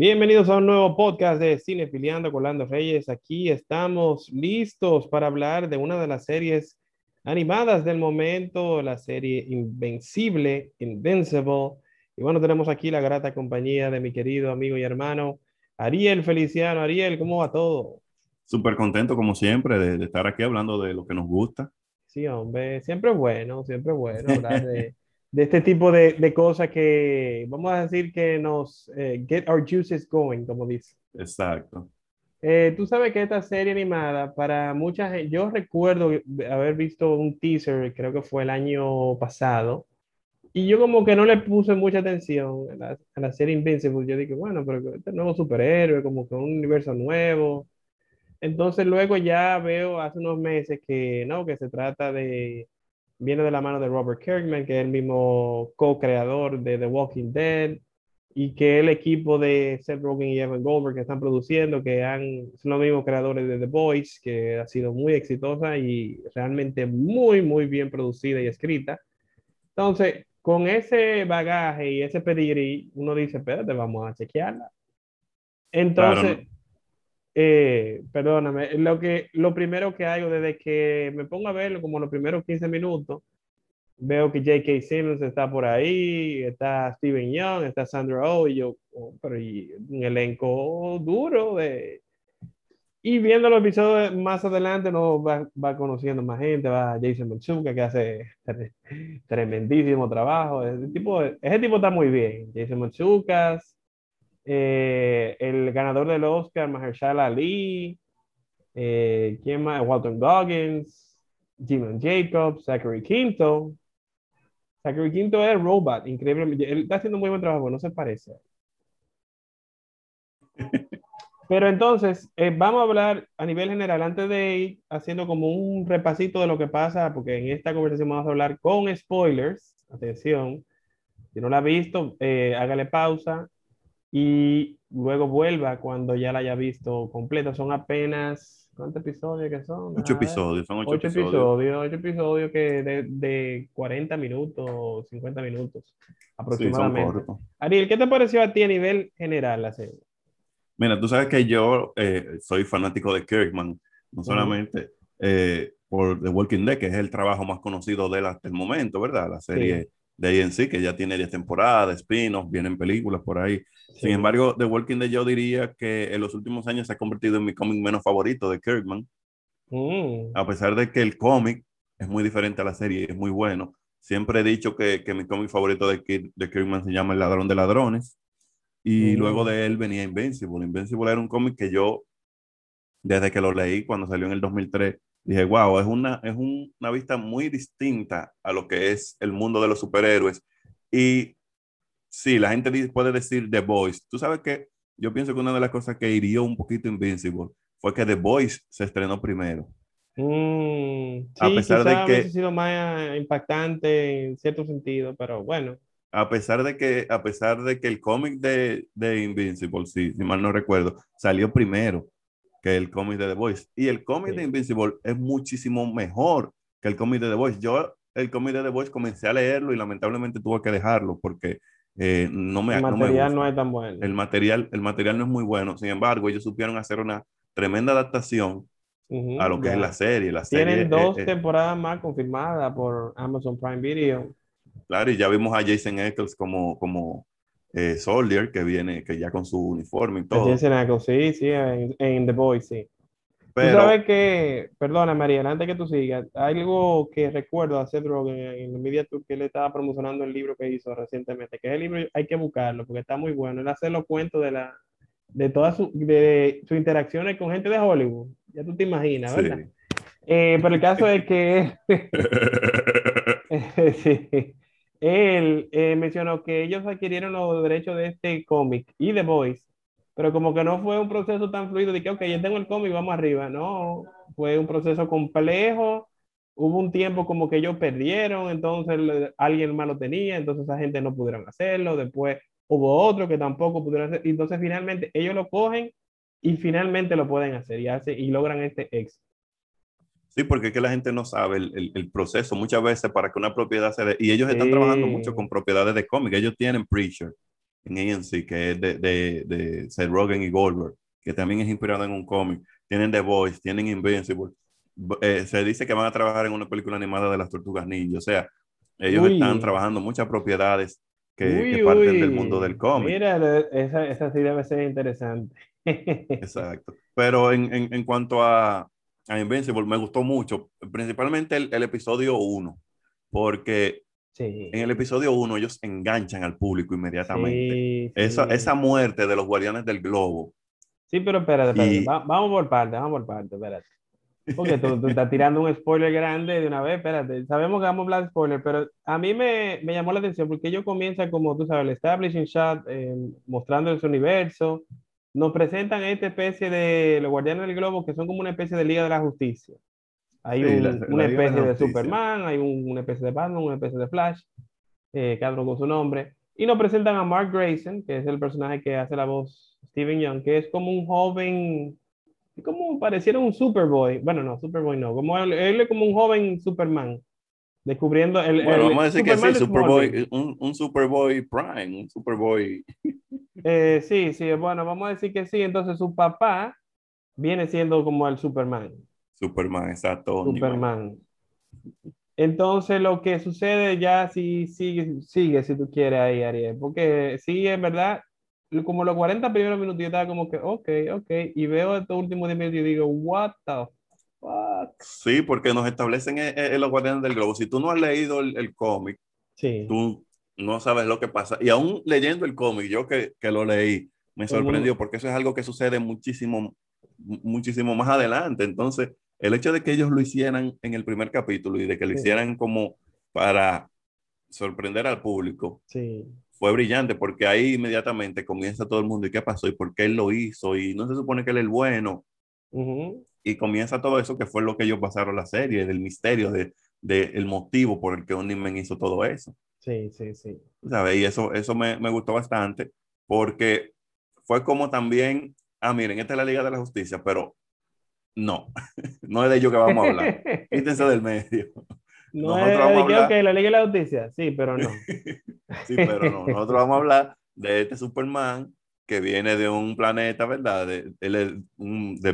Bienvenidos a un nuevo podcast de Cine Filiando con Lando Reyes. Aquí estamos listos para hablar de una de las series animadas del momento, la serie Invencible, Invincible. Y bueno, tenemos aquí la grata compañía de mi querido amigo y hermano Ariel Feliciano. Ariel, ¿cómo va todo? Súper contento, como siempre, de, estar aquí hablando de lo que nos gusta. Sí, hombre, siempre bueno, siempre bueno hablar de, de este tipo de, de, cosas que, vamos a decir que nos eh, get our juices going, como dice. Exacto. Eh, tú sabes que esta serie animada, para mucha gente, yo recuerdo haber visto un teaser, creo que fue el año pasado, y yo como que no le puse mucha atención a la, a la serie Invincible. Yo dije, bueno, pero este nuevo superhéroe, como que un universo nuevo. Entonces luego ya veo hace unos meses que no, que se trata de, viene de la mano de Robert Kirkman, que es el mismo co-creador de The Walking Dead, y que el equipo de Seth Rogen y Evan Goldberg que están produciendo, que han, son los mismos creadores de The Boys, que ha sido muy exitosa y realmente muy, muy bien producida y escrita. Entonces, con ese bagaje y ese pedigrí, uno dice, espérate, vamos a chequearla. Entonces, eh, perdóname, lo, que, lo primero que hago desde que me pongo a verlo, como los primeros 15 minutos, veo que J.K. Simmons está por ahí, está Steven Young, está Sandra Oh, y yo, oh, pero y un elenco duro de... Y viendo los episodios más adelante, no va, va conociendo más gente, va Jason Matsuka, que hace tremendísimo trabajo. Ese tipo, ese tipo está muy bien. Jason Matsuka, eh, el ganador del Oscar, Mahershala Ali, eh, ¿quién más? Walton Goggins, Jimon Jacobs, Zachary Quinto. Zachary Quinto es robot, increíble. Él está haciendo muy buen trabajo, no se parece. Pero entonces, eh, vamos a hablar a nivel general, antes de ir haciendo como un repasito de lo que pasa, porque en esta conversación vamos a hablar con spoilers. Atención, si no la ha visto, eh, hágale pausa, y luego vuelva cuando ya la haya visto completa. Son apenas, ¿cuántos episodios que son? Ocho episodios, son ocho, ocho episodios. Ocho episodios que de, de 40 minutos, 50 minutos aproximadamente. Ariel, ¿qué te pareció a ti a nivel general la serie? Mira, tú sabes que yo eh, soy fanático de Kirkman, no solamente eh, por The Walking Dead, que es el trabajo más conocido de él hasta el momento, ¿verdad? La serie de ANC, que ya tiene 10 temporadas, spin-offs, vienen películas por ahí. Sin embargo, The Walking Dead yo diría que en los últimos años se ha convertido en mi cómic menos favorito de Kirkman. Mm. A pesar de que el cómic es muy diferente a la serie, es muy bueno. Siempre he dicho que, que mi cómic favorito de, de, Kirkman se llama El ladrón de ladrones. Y mm. luego de él venía Invincible. Invincible era un cómic que yo, desde que lo leí cuando salió en el 2003, dije, wow, es una, es una vista muy distinta a lo que es el mundo de los superhéroes. Y sí, la gente puede decir The Voice. Tú sabes que yo pienso que una de las cosas que hirió un poquito Invincible fue que The Voice se estrenó primero. Mm, sí, a pesar de que ha sido más impactante en cierto sentido, pero bueno. A pesar de que, a pesar de que el cómic de, de Invincible, si mal no recuerdo, salió primero que el cómic de The Voice. Y el cómic de Invincible es muchísimo mejor que el cómic de The Voice. Yo el cómic de The Voice comencé a leerlo y lamentablemente tuve que dejarlo porque eh, no me El material no, es tan bueno. El material, el material no es muy bueno. Sin embargo, ellos supieron hacer una tremenda adaptación a lo que es la serie. La Tienen dos temporadas más confirmadas por Amazon Prime Video. Claro, y ya vimos a Jason Eccles como, como eh, Soldier, que viene, que ya con su uniforme y todo. sí, sí, en, The Boys, sí. Pero, tú sabes que, perdona María, antes que tú sigas, algo que recuerdo a Seth Rogen en el Media que él estaba promocionando el libro que hizo recientemente, que el libro hay que buscarlo porque está muy bueno. Él hace los cuentos de la de todas sus de sus interacciones con gente de Hollywood. Ya tú te imaginas, ¿verdad? Eh, pero el caso es que sí él eh, mencionó que ellos adquirieron los derechos de este cómic y The Voice, pero como que no fue un proceso tan fluido de que, ok, ya tengo el cómic, vamos arriba. No, fue un proceso complejo. Hubo un tiempo como que ellos perdieron, entonces alguien más lo tenía, entonces esa gente no pudieron hacerlo. Después hubo otro que tampoco pudieron hacer. Entonces finalmente ellos lo cogen y finalmente lo pueden hacer y, hace, y logran este éxito. Sí, porque es que la gente no sabe el, el, proceso muchas veces para que una propiedad se dé. Y ellos están trabajando mucho con propiedades de cómic. Ellos tienen Preacher, en ANC, que es de, de, de Seth Rogen y Goldberg, que también es inspirado en un cómic. Tienen The Voice, tienen Invincible. Eh, se dice que van a trabajar en una película animada de las Tortugas Ninja. O sea, ellos están trabajando muchas propiedades que, parten del mundo del cómic. Mira, esa, esa sí debe ser interesante. Exacto. Pero en, en, en cuanto a, a, Invincible, me gustó mucho, principalmente el, el episodio 1, porque en el episodio 1 ellos enganchan al público inmediatamente. esa, esa muerte de los guardianes del globo. Sí, pero espérate, espérate. vamos por parte, vamos por parte, espérate. Porque tú, estás tirando un spoiler grande de una vez, espérate. Sabemos que vamos a hablar de spoiler, pero a mí me, me llamó la atención porque ellos comienzan como, tú sabes, el establishing shot, eh, mostrando su universo. Nos presentan esta especie de los guardianes del globo que son como una especie de Liga de la Justicia. Hay una especie de, Superman, hay una especie de Batman, una especie de Flash, eh, cada uno con su nombre. Y nos presentan a Mark Grayson, que es el personaje que hace la voz Steven Young, que es como un joven como pareciera un Superboy. Bueno, no, Superboy no. Como él, es como un joven Superman. Descubriendo el. Bueno, vamos a decir que sí, Superboy, un, un, Superboy Prime, un Superboy. Eh, sí, sí, bueno, vamos a decir que sí. Entonces su papá viene siendo como el Superman. Superman, exacto. Superman. Entonces lo que sucede ya sí sigue, sigue si tú quieres ahí, Ariel, porque sí, es verdad, como los 40 primeros minutos yo estaba como que, ok, ok, y veo estos últimos 10 minutos y digo, what the Sí, porque nos establecen en, los Guardianes del Globo. Si tú no has leído el, cómic, sí. tú no sabes lo que pasa. Y aún leyendo el cómic, yo que, que, lo leí, me sorprendió porque eso es algo que sucede muchísimo, muchísimo más adelante. Entonces, el hecho de que ellos lo hicieran en el primer capítulo y de que lo hicieran como para sorprender al público, sí fue brillante porque ahí inmediatamente comienza todo el mundo y qué pasó y por qué él lo hizo y no se supone que él es el bueno. Y comienza todo eso que fue lo que ellos pasaron la serie, del misterio, de, de el motivo por el que Onimen hizo todo eso. Sí, sí, sí. ¿Sabes? Y eso, eso me, me, gustó bastante porque fue como también, ah, miren, esta es la Liga de la Justicia, pero no, no es de ello que vamos a hablar. Quítense del medio. No es, vamos que la Liga de la Justicia, sí, pero no. sí, pero no. Nosotros vamos a hablar de este Superman que viene de un planeta, ¿verdad? De, él es de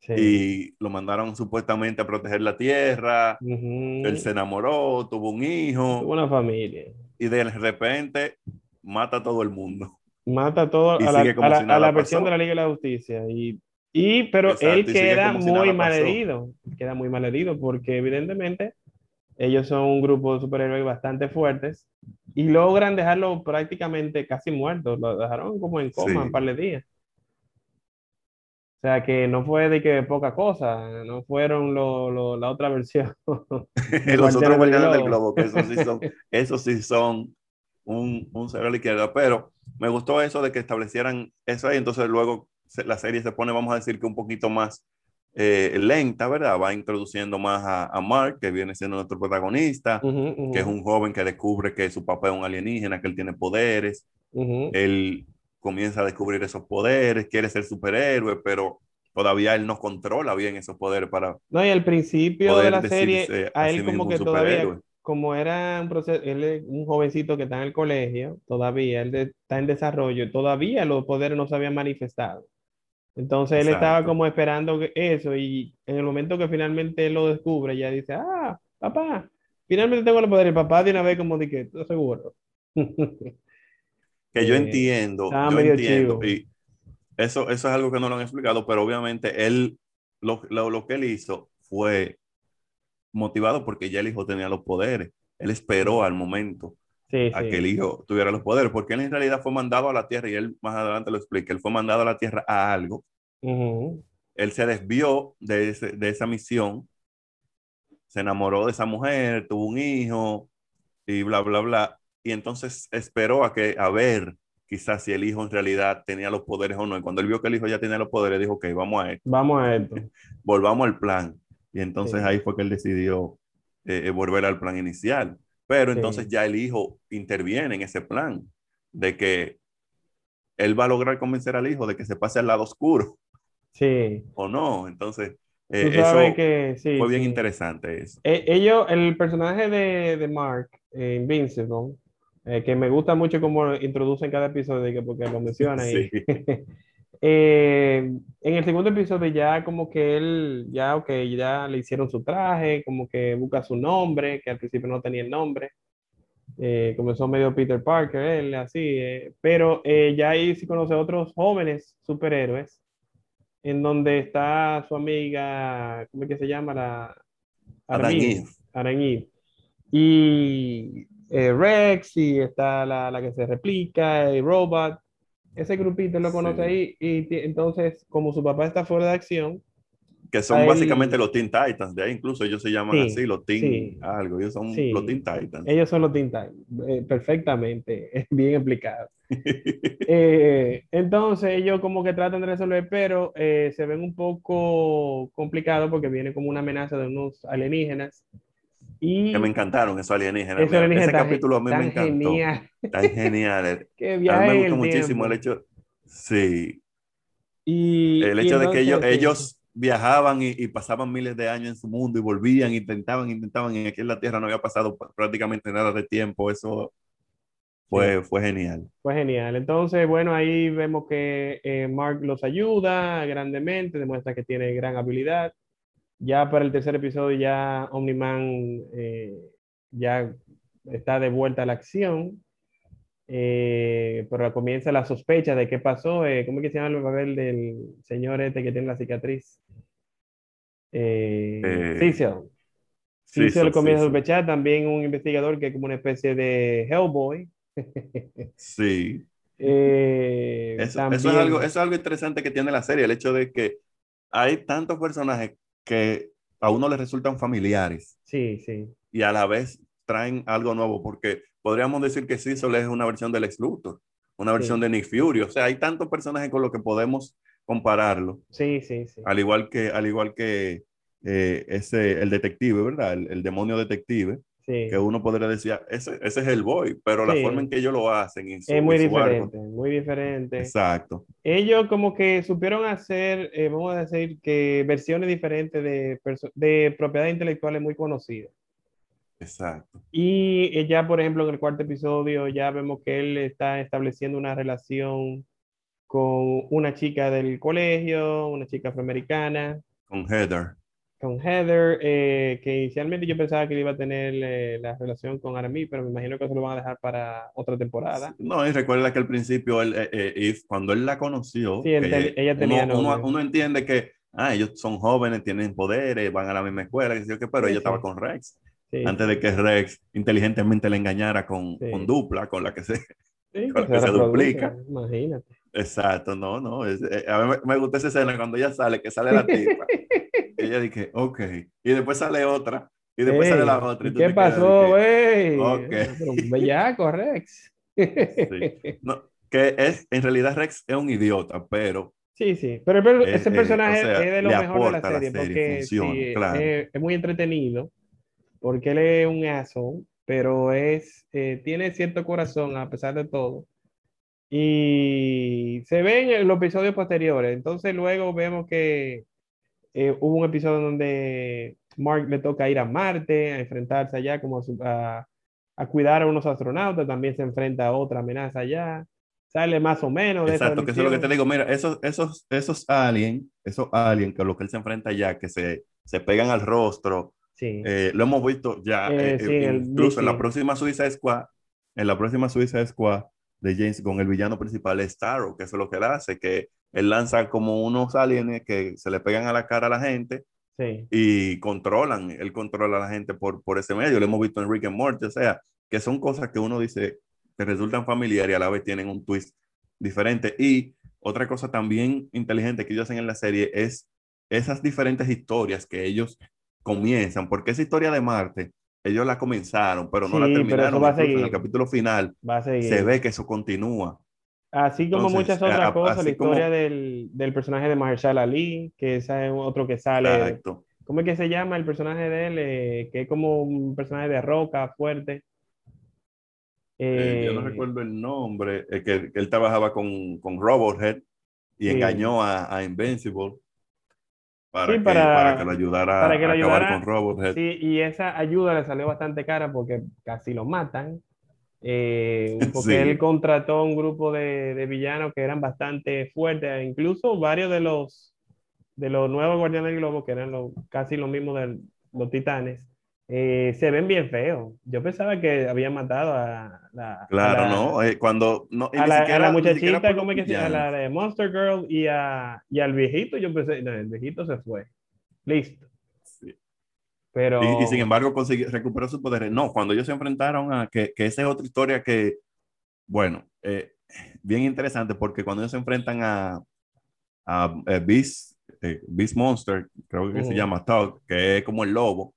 Viltramite. Y lo mandaron supuestamente a proteger la Tierra. Él se enamoró, tuvo un hijo. Tuvo una familia. Y de repente mata a todo el mundo. Mata a todo a la, a la, versión de la Liga de la Justicia. Y y, pero él queda muy mal herido, queda muy mal herido porque evidentemente ellos son un grupo de superhéroes bastante fuertes y logran dejarlo prácticamente casi muerto, lo dejaron como en coma un par de días. O sea que no fue de que poca cosa, no fueron lo, lo, la otra versión. Los otros guardianes del globo, que esos sí son, esos sí son un, un cero a la izquierda, pero me gustó eso de que establecieran eso ahí, entonces luego la serie se pone, vamos a decir que un poquito más eh, lenta, ¿verdad? Va introduciendo más a, Mark, que viene siendo nuestro protagonista, que es un joven que descubre que su papá es un alienígena, que él tiene poderes. Él comienza a descubrir esos poderes, quiere ser superhéroe, pero todavía él no controla bien esos poderes para... No, y al principio de la serie, a él como que todavía, como era un proceso, él es un jovencito que está en el colegio, todavía, él está en desarrollo, todavía los poderes no se habían manifestado. Entonces él estaba como esperando eso y en el momento que finalmente él lo descubre, ya dice, ah, papá, finalmente tengo el poder. El papá de una vez como de que, seguro. que yo entiendo, yo entiendo. Y eso, eso es algo que no lo han explicado, pero obviamente él, lo, lo, que él hizo fue motivado porque ya el hijo tenía los poderes. Él esperó al momento a que el hijo tuviera los poderes, porque él en realidad fue mandado a la tierra, y él más adelante lo explica, él fue mandado a la tierra a algo. Él se desvió de, de esa misión, se enamoró de esa mujer, tuvo un hijo y bla, bla, bla. Y entonces esperó a, que, a ver quizás si el hijo en realidad tenía los poderes o no. Y cuando él vio que el hijo ya tenía los poderes, dijo, ok, vamos a esto. Vamos a esto. Volvamos al plan. Y entonces ahí fue que él decidió eh, eh, volver al plan inicial. Pero entonces ya el hijo interviene en ese plan de que él va a lograr convencer al hijo de que se pase al lado oscuro. Sí. O no. Entonces, eh, eso que, fue bien interesante eso. E, ellos, el personaje de, de Mark, eh, Invincible, Eh, que me gusta mucho cómo introducen cada episodio, porque lo menciona ahí. Sí. Eh, en el segundo episodio ya como que él, ya, ok, ya le hicieron su traje, como que busca su nombre, que al principio no tenía el nombre. Eh, comenzó medio Peter Parker, él así, eh, pero ya ahí sí conoce a otros jóvenes superhéroes, en donde está su amiga, ¿cómo es que se llama? La Eve. Y eh, Rex, y está la, la que se replica, y Robot. Ese grupito lo conoce Sí. ahí, y entonces, como su papá está fuera de acción, Que son él- básicamente los Teen Titans, de ahí incluso ellos se llaman Sí, así, los Teen sí. algo, ellos son los Teen Titans. ellos son los Teen Titans, eh, perfectamente, bien explicado. Eh, entonces ellos como que tratan de resolver, pero eh, se ven un poco complicados porque viene como una amenaza de unos alienígenas. Y que me encantaron esos alienígenas. alienígena ese tan, capítulo a mí me encantó. genial Tan genial. que A viaja mí me gustó el muchísimo tiempo. el hecho, sí, Y, el y hecho de que ellos, sí, ellos viajaban y, y pasaban miles de años en su mundo y volvían, intentaban, intentaban, y aquí en la Tierra no había pasado pr- prácticamente nada de tiempo, eso fue, fue genial. Fue genial. Entonces, bueno, ahí vemos que eh, Mark los ayuda grandemente, demuestra que tiene gran habilidad. Ya para el tercer episodio ya Omniman eh, ya está de vuelta a la acción, eh, pero comienza la sospecha de qué pasó. eh, ¿cómo es que se llama el papel del señor este que tiene la cicatriz? Eh, Eh, Cecil. Cecil sí, comienza a sí, sospechar, también un investigador que es como una especie de Hellboy. sí. Eh, Eso, eso es algo, eso es algo interesante que tiene la serie, el hecho de que hay tantos personajes que a uno le resultan familiares Sí, sí, y a la vez traen algo nuevo, porque podríamos decir que Cecil es una versión del Lex Luthor, una versión Sí. de Nick Fury, o sea, hay tantos personajes con los que podemos compararlo, sí, sí, sí. al igual que, al igual que eh, ese, el detective, ¿verdad? El, el demonio detective, sí. que uno podría decir, "Ah, ese, ese es el boy, pero la Sí. forma en que ellos lo hacen Es muy diferente, muy diferente. Exacto. Ellos como que supieron hacer, eh, vamos a decir, que versiones diferentes de, de propiedades intelectuales muy conocidas. Exacto. Y eh, ya, por ejemplo, en el cuarto episodio ya vemos que él está estableciendo una relación con una chica del colegio, una chica afroamericana, Con Heather. Con Heather, eh, que inicialmente yo pensaba que iba a tener eh, la relación con Aramí, pero me imagino que eso lo van a dejar para otra temporada. No, y recuerda que al principio, él, eh, eh, Eve, cuando él la conoció, Sí, él ella tenía uno, uno- entiende que ah, ellos son jóvenes, tienen poderes, van a la misma escuela, que yo pero Sí, ella sí. estaba con Rex. Antes de que Rex inteligentemente le engañara con, con dupla, con la que se... con que que se duplica. Imagínate. Exacto, no, no. es- eh, a mí me, me gusta esa escena cuando ella sale, que sale la tipa. ella dice, ok. Y después sale otra. Y después sale la otra. y ¿y tú ¿Qué pasó, güey? Ok. Pero bellaco, Rex. Sí. No, que es, en realidad Rex es un idiota, pero Sí, sí, pero el per- Es- ese eh, personaje o sea, es de lo mejor de la a la serie, serie, porque funciona, sí, claro. es, es muy entretenido, porque él es un asshole, pero es, eh, tiene cierto corazón a pesar de todo. Y se ve en los episodios posteriores, entonces luego vemos que eh, hubo un episodio donde Mark le toca ir a Marte, a enfrentarse allá, como a, su- a- a cuidar a unos astronautas, también se enfrenta a otra amenaza allá, sale más o menos de exacto, que eso es lo que te digo. Mira, esos, esos, esos aliens, esos aliens que lo que él se enfrenta ya, que se, se pegan al rostro, Sí. eh, lo hemos visto ya, Eh, eh, sí, eh, el incluso en la próxima Suiza Squad, en la próxima Suiza Squad de James con el villano principal es Starro, que eso es lo que él hace, que él lanza como unos aliens que se le pegan a la cara a la gente Sí, y controlan, él controla a la gente por, por ese medio, lo hemos visto en Rick and Morty, o sea, que son cosas que uno dice que resultan familiares y a la vez tienen un twist diferente. Y otra cosa también inteligente que ellos hacen en la serie es esas diferentes historias que ellos comienzan, porque esa historia de Marte, ellos la comenzaron, pero no la Sí, pero eso terminaron. va a Incluso en el seguir. capítulo final va a seguir. se ve que eso continúa. Así como Entonces, muchas otras a- cosas, la así como- historia del, del personaje de Marshall Ali, que ese es otro que sale. Exacto. ¿Cómo es que se llama el personaje de él? Eh, que es como un personaje de roca fuerte. Eh, yo no Eh, recuerdo el nombre, eh, que, que él trabajaba con, con Robothead y Sí. engañó a, a Invincible para, Sí, que, para- para que lo ayudara para que a lo acabar ayudara, con Robothead. Sí, y esa ayuda le salió bastante cara porque casi lo matan. Eh, porque él contrató un grupo de, de, villanos que eran bastante fuertes, incluso varios de los, de los nuevos Guardianes del Globo, que eran los, casi los mismos de los Titanes, eh, se ven bien feos. Yo pensaba que habían matado a la. Claro, no. Eh, cuando. No, a, la, a, la, muchachita, ¿cómo es que se llama? La de Monster Girl y, a, y al viejito, yo pensé, no, el viejito se fue. Listo. Pero... Y, sin embargo consiguió, recuperó sus poderes. No, cuando ellos se enfrentaron a que, que esa es otra historia que, bueno, eh, bien interesante porque cuando ellos se enfrentan a, a, Beast, Beast Monster, creo que se llama Tug, que es como el lobo,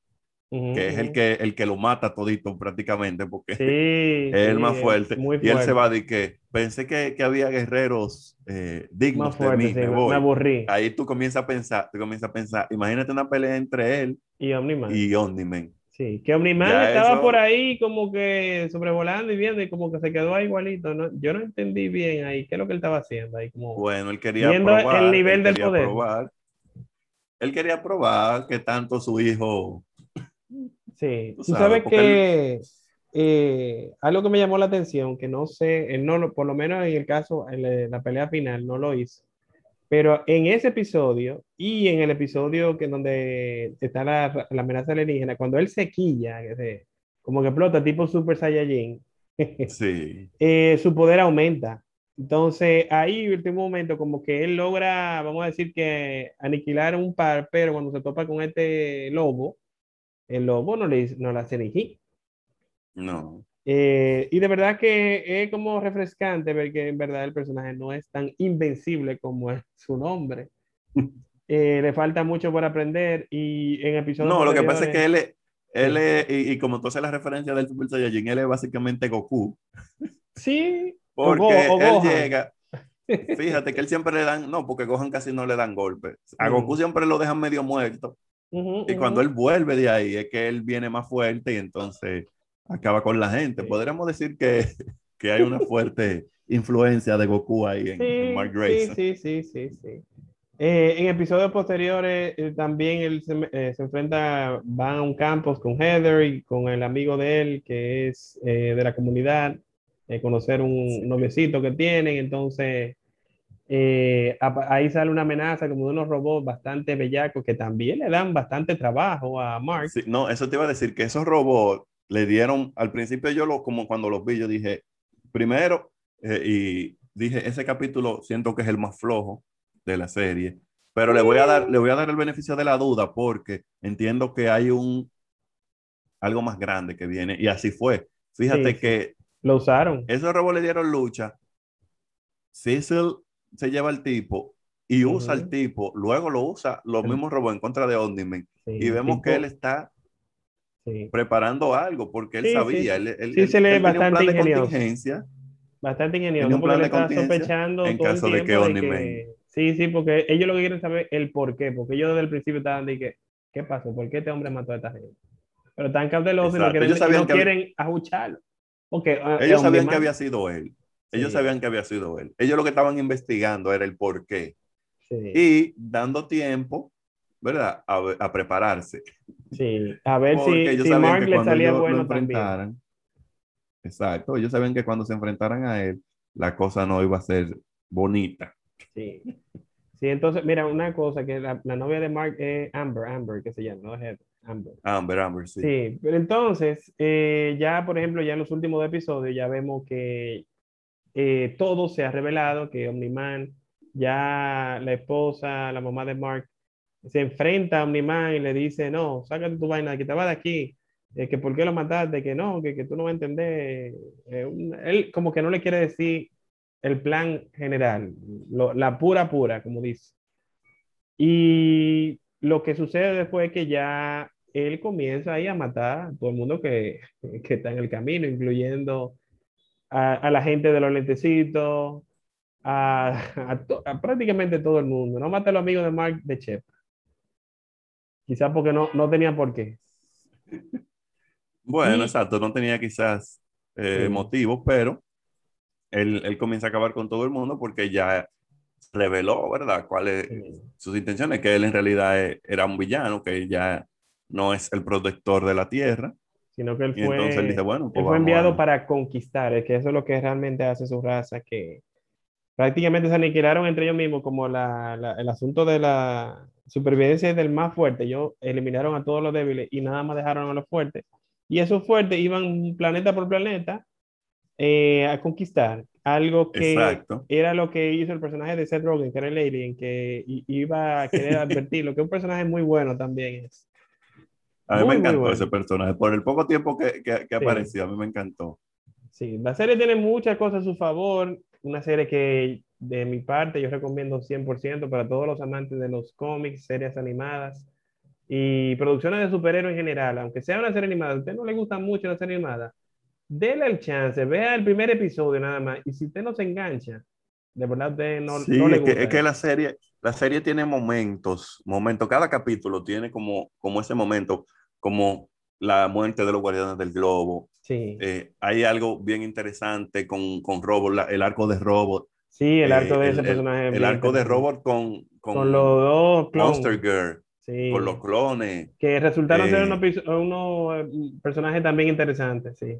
que es el que, el que lo mata todito prácticamente, porque es el más fuerte. Y él se va de que pensé que, que había guerreros eh, dignos de mí, me, voy. aburrí. Ahí tú comienzas a pensar, tú comienzas a pensar, imagínate una pelea entre él y Omniman. Y Omniman. Sí, que Omniman estaba por ahí como que sobrevolando y viendo y como que se quedó ahí igualito. ¿no? Yo no entendí bien ahí qué es lo que él estaba haciendo ahí. Como bueno, él quería probar, el nivel del poder. Probar, él quería probar que tanto su hijo Sí, tú sabes, que eh, algo que me llamó la atención, que no sé, no, por lo menos en el caso, en la, pelea final, no lo hizo. Pero en ese episodio y en el episodio que donde está la, la amenaza alienígena, cuando él se quilla, que como que explota tipo Super Saiyajin, sí. Eh, su poder aumenta. Entonces ahí en un momento como que él logra, vamos a decir que aniquilar un par, pero cuando se topa con este lobo, el lobo no, le, no hace No. Eh, y de verdad que es como refrescante ver que en verdad el personaje no es tan invencible como es su nombre. Eh, le falta mucho por aprender y en episodios. No, lo que pasa es que él es, él es, y, como tú haces la referencia del Super Saiyajin, él es básicamente Goku. Sí. Porque él llega. Fíjate que él siempre le dan, no, porque Gohan casi no le dan golpes. A Goku siempre lo dejan medio muerto y cuando él vuelve de ahí es que él viene más fuerte y entonces acaba con la gente. Podríamos decir que, que hay una fuerte influencia de Goku ahí en, Mark Grayson. Sí, sí, sí, sí. Eh, en episodios posteriores eh, también él se, eh, se, enfrenta, va a un campus con Heather y con el amigo de él que es de la comunidad, conocer un noviecito que tienen, entonces eh, ahí sale una amenaza como de unos robots bastante bellacos que también le dan bastante trabajo a Mark. no, eso te iba a decir que esos robots le dieron, al principio yo lo, como cuando los vi, yo dije, primero, eh, y dije, ese capítulo siento que es el más flojo de la serie, pero le voy a dar, le voy a dar el beneficio de la duda porque entiendo que hay un, algo más grande que viene, y así fue. Fíjate que... Lo usaron. Esos robots le dieron lucha. Cecil se lleva el tipo y usa el tipo, luego lo usa los mismos robots en contra de Omniman. y vemos que él está preparando algo porque él sabía, él, él, se le bastante ingenioso. Bastante ingenioso, porque le está sospechando en caso de que Omniman. Sí, sí, porque ellos lo que quieren saber el por qué, porque ellos desde el principio estaban de que, ¿qué pasó? ¿Por qué este hombre mató a esta gente? Pero están cautelosos y no quieren, no quieren ajucharlo. Ah, ellos sabían que había sido él. Ellos sabían que había sido él. Ellos lo que estaban investigando era el por qué. Y dando tiempo, ¿verdad? A, prepararse. Sí, a ver si, si Mark le salía bueno también. Exacto, ellos sabían que cuando se enfrentaran a él, la cosa no iba a ser bonita. Sí. Sí, entonces, mira, una cosa, que la, novia de Mark es Amber, Amber, que se llama, ¿no? Amber. Amber, Amber, sí. Sí, pero entonces, eh, ya, por ejemplo, ya en los últimos episodios, ya vemos que eh, todo se ha revelado, que Omniman, ya la esposa, la mamá de Mark, se enfrenta a Omniman y le dice, no, sácate tu vaina, que te va de aquí, eh, que por qué lo mataste, que no, que, que tú no vas a entender. Eh, él como que no le quiere decir el plan general, la pura pura, como dice. Y lo que sucede después es que ya él comienza ahí a matar a todo el mundo que, que está en el camino, incluyendo a, la gente de los lentecitos, a, prácticamente todo el mundo. No mata a los amigos de Mark de Chep. Quizás porque no, no tenía por qué. Bueno, exacto, no tenía quizás eh, motivos, pero él, él, comienza a acabar con todo el mundo porque ya reveló, ¿verdad?, cuáles sus intenciones, que él en realidad e, era un villano, que ya no es el protector de la tierra, sino que él Y fue, entonces él dice, bueno, él pues fue vamos enviado a- para conquistar, es que eso es lo que realmente hace su raza, que prácticamente se aniquilaron entre ellos mismos, como la, la- el asunto de la supervivencia del más fuerte, ellos eliminaron a todos los débiles y nada más dejaron a los fuertes. Y esos fuertes iban planeta por planeta eh, a conquistar, algo que Exacto. era lo que hizo el personaje de Seth Rogen, que era el alien, que iba a querer advertirlo, que un personaje muy bueno también es. A mí Muy, me encantó bueno. ese personaje. Por el poco tiempo que, que, que apareció, a mí me encantó. Sí, la serie tiene muchas cosas a su favor, una serie que de mi parte yo recomiendo 100% para todos los amantes de los cómics, series animadas y producciones de superhéroes en general, aunque sea una serie animada, a usted no le gusta mucho la serie animada, dele el chance, vea el primer episodio nada más y si usted no se engancha, de verdad usted no, sí, no le es que, gusta. es que la serie, la serie tiene momentos, momentos, cada capítulo tiene como, como ese momento, como la muerte de los guardianes del globo. Sí, Eh, hay algo bien interesante con, con Robot, la- el arco de Robot. sí, el arco eh, de el, ese el- personaje. el bien arco de. Robot con, con, con los dos clones. Monster Girl, Sí. con los clones. que resultaron ser Eh, unos, piso- unos, eh, personajes también interesantes, sí.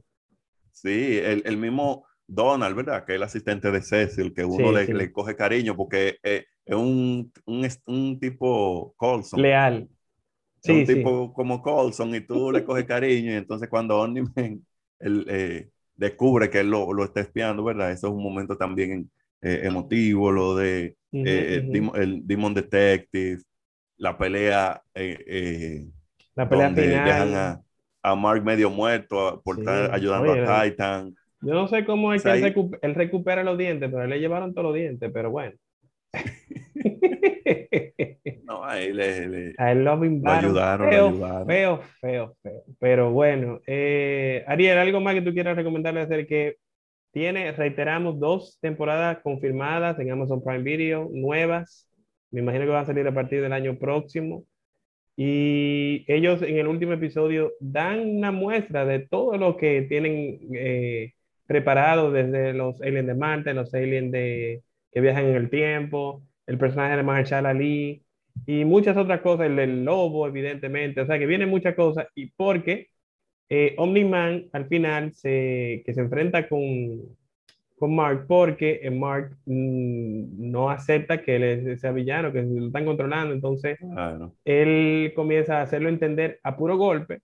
Sí, el, el mismo Donald, ¿verdad? Que es el asistente de Cecil, que uno Sí, le, sí. le coge cariño porque eh, es un, un, un tipo Colson. Leal. Sí, un sí. tipo como Colson y tú le coges cariño y entonces cuando Omni-Man él, eh, descubre que él lo, lo está espiando, ¿verdad? Eso es un momento también eh, emotivo, lo de Ujú, eh, ujú. Dem- el Demon Detective, la pelea eh, eh, La pelea donde final. dejan a, a Mark medio muerto a- por Sí. estar ayudando Oye, a Titan. Yo no sé cómo es O sea, que él, recu- él recupera los dientes, pero él le llevaron todos los dientes, pero bueno. No, ahí le, le- A él lo ayudaron, lo ayudaron. feo, feo, feo. Pero bueno, eh, Ariel, ¿algo más que tú quieras recomendarle hacer que tiene, reiteramos, dos temporadas confirmadas en Amazon Prime Video, nuevas. Me imagino que van a salir a partir del año próximo. Y ellos en el último episodio dan una muestra de todo lo que tienen eh, preparado desde los aliens de Marte, los aliens de, que viajan en el tiempo, el personaje de Mahershala Ali y muchas otras cosas, el del lobo, evidentemente. O sea que vienen muchas cosas y porque eh, Omni-Man al final se, que se enfrenta con, con Mark porque eh, Mark mm, no acepta que él es- sea villano, que lo están controlando. Entonces Claro. él comienza a hacerlo entender a puro golpe,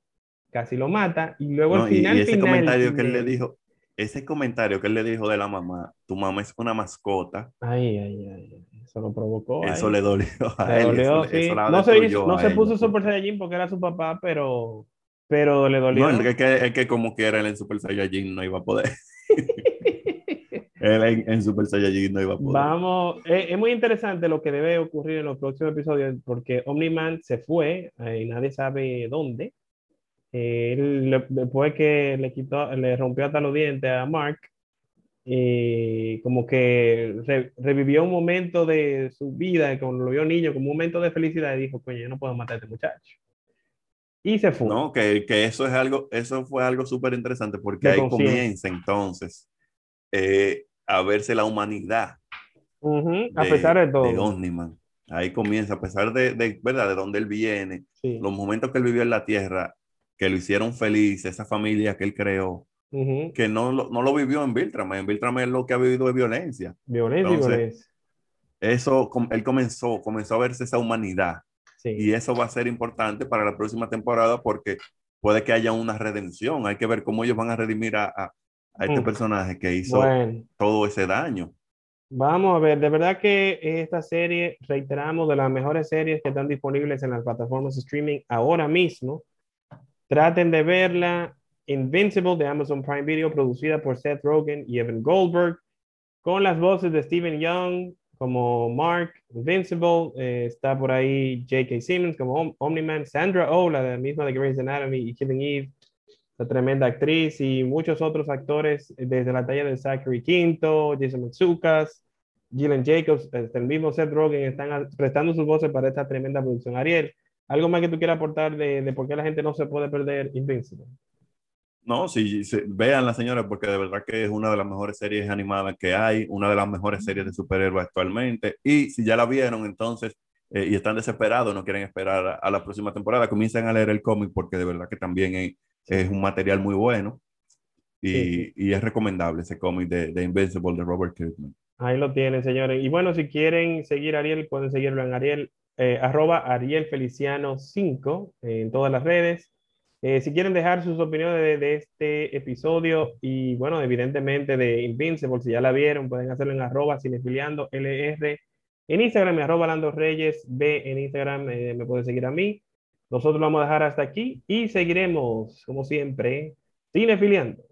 casi lo mata y luego No, al final, y, ese final, comentario que él le final- dijo, ese comentario que él le dijo de la mamá, tu mamá es una mascota, Ay, ay, ay, eso lo provocó. eso le dolió a Le él. dolió, eso, sí. eso la No se, hizo- no se puso Super Saiyajin porque era su papá, pero, pero le dolió. No, es que, es que como quiera él en Super Saiyajin no iba a poder. él en, en Super Saiyajin no iba a poder. Vamos, eh, es muy interesante lo que debe ocurrir en los próximos episodios porque Omni-Man se fue eh, y nadie sabe dónde. Eh, le- después que le quitó, le rompió hasta los dientes a Mark, y como que re- revivió un momento de su vida, cuando lo vio niño, como un momento de felicidad y dijo, coño, yo no puedo matar a este muchacho. Y se fue. No, que, que eso es algo, eso fue algo súper interesante porque De ahí comienza entonces eh, a verse la humanidad Ujú, a de, pesar de todo. de Omniman. Ahí comienza, a pesar de, de, ¿verdad? de dónde él viene, Sí. los momentos que él vivió en la tierra, que lo hicieron feliz, esa familia que él creó, Ujú. que no, lo- no lo vivió en Viltram. En Viltram es lo que ha vivido de violencia. Violencia Entonces, violencia. Eso, él comenzó, comenzó a verse esa humanidad. Sí. Y eso va a ser importante para la próxima temporada porque puede que haya una redención. Hay que ver cómo ellos van a redimir a, a- a este Mm. personaje que hizo Bueno, todo ese daño. vamos a ver, de verdad que esta serie, reiteramos, de las mejores series que están disponibles en las plataformas de streaming ahora mismo. Traten de verla. Invincible de Amazon Prime Video, producida por Seth Rogen y Evan Goldberg, con las voces de Steven Young como Mark, Invincible, eh, está por ahí J.K. Simmons como Om- Omni-Man, Sandra Oh, la misma de Grey's Anatomy y Killing Eve, la tremenda actriz y muchos otros actores desde la talla de Zachary Quinto, Jason Matsukas, Gillian Jacobs, el mismo Seth Rogen están prestando sus voces para esta tremenda producción. Ariel, ¿algo más que tú quieras aportar de, de por qué la gente no se puede perder Invincible? No, sí, sí, vean la señora porque de verdad que es una de las mejores series animadas que hay, una de las mejores series de superhéroes actualmente. Y si ya la vieron entonces eh, y están desesperados, no quieren esperar a, a la próxima temporada, comiencen a leer el cómic porque de verdad que también es, Es un material muy bueno y, y es recomendable ese cómic de, de, Invincible de Robert Kirkman. Ahí lo tienen, señores. Y bueno, si quieren seguir a Ariel, pueden seguirlo en Ariel, eh, arroba Ariel Feliciano 5 en todas las redes. Eh, si quieren dejar sus opiniones de, este episodio y bueno, evidentemente de Invincible, si ya la vieron, pueden hacerlo en arroba cinefiliando LR en Instagram, arroba Lando Reyes B en Instagram, eh, me pueden seguir a mí. Nosotros lo vamos a dejar hasta aquí y seguiremos, como siempre, cinefiliando.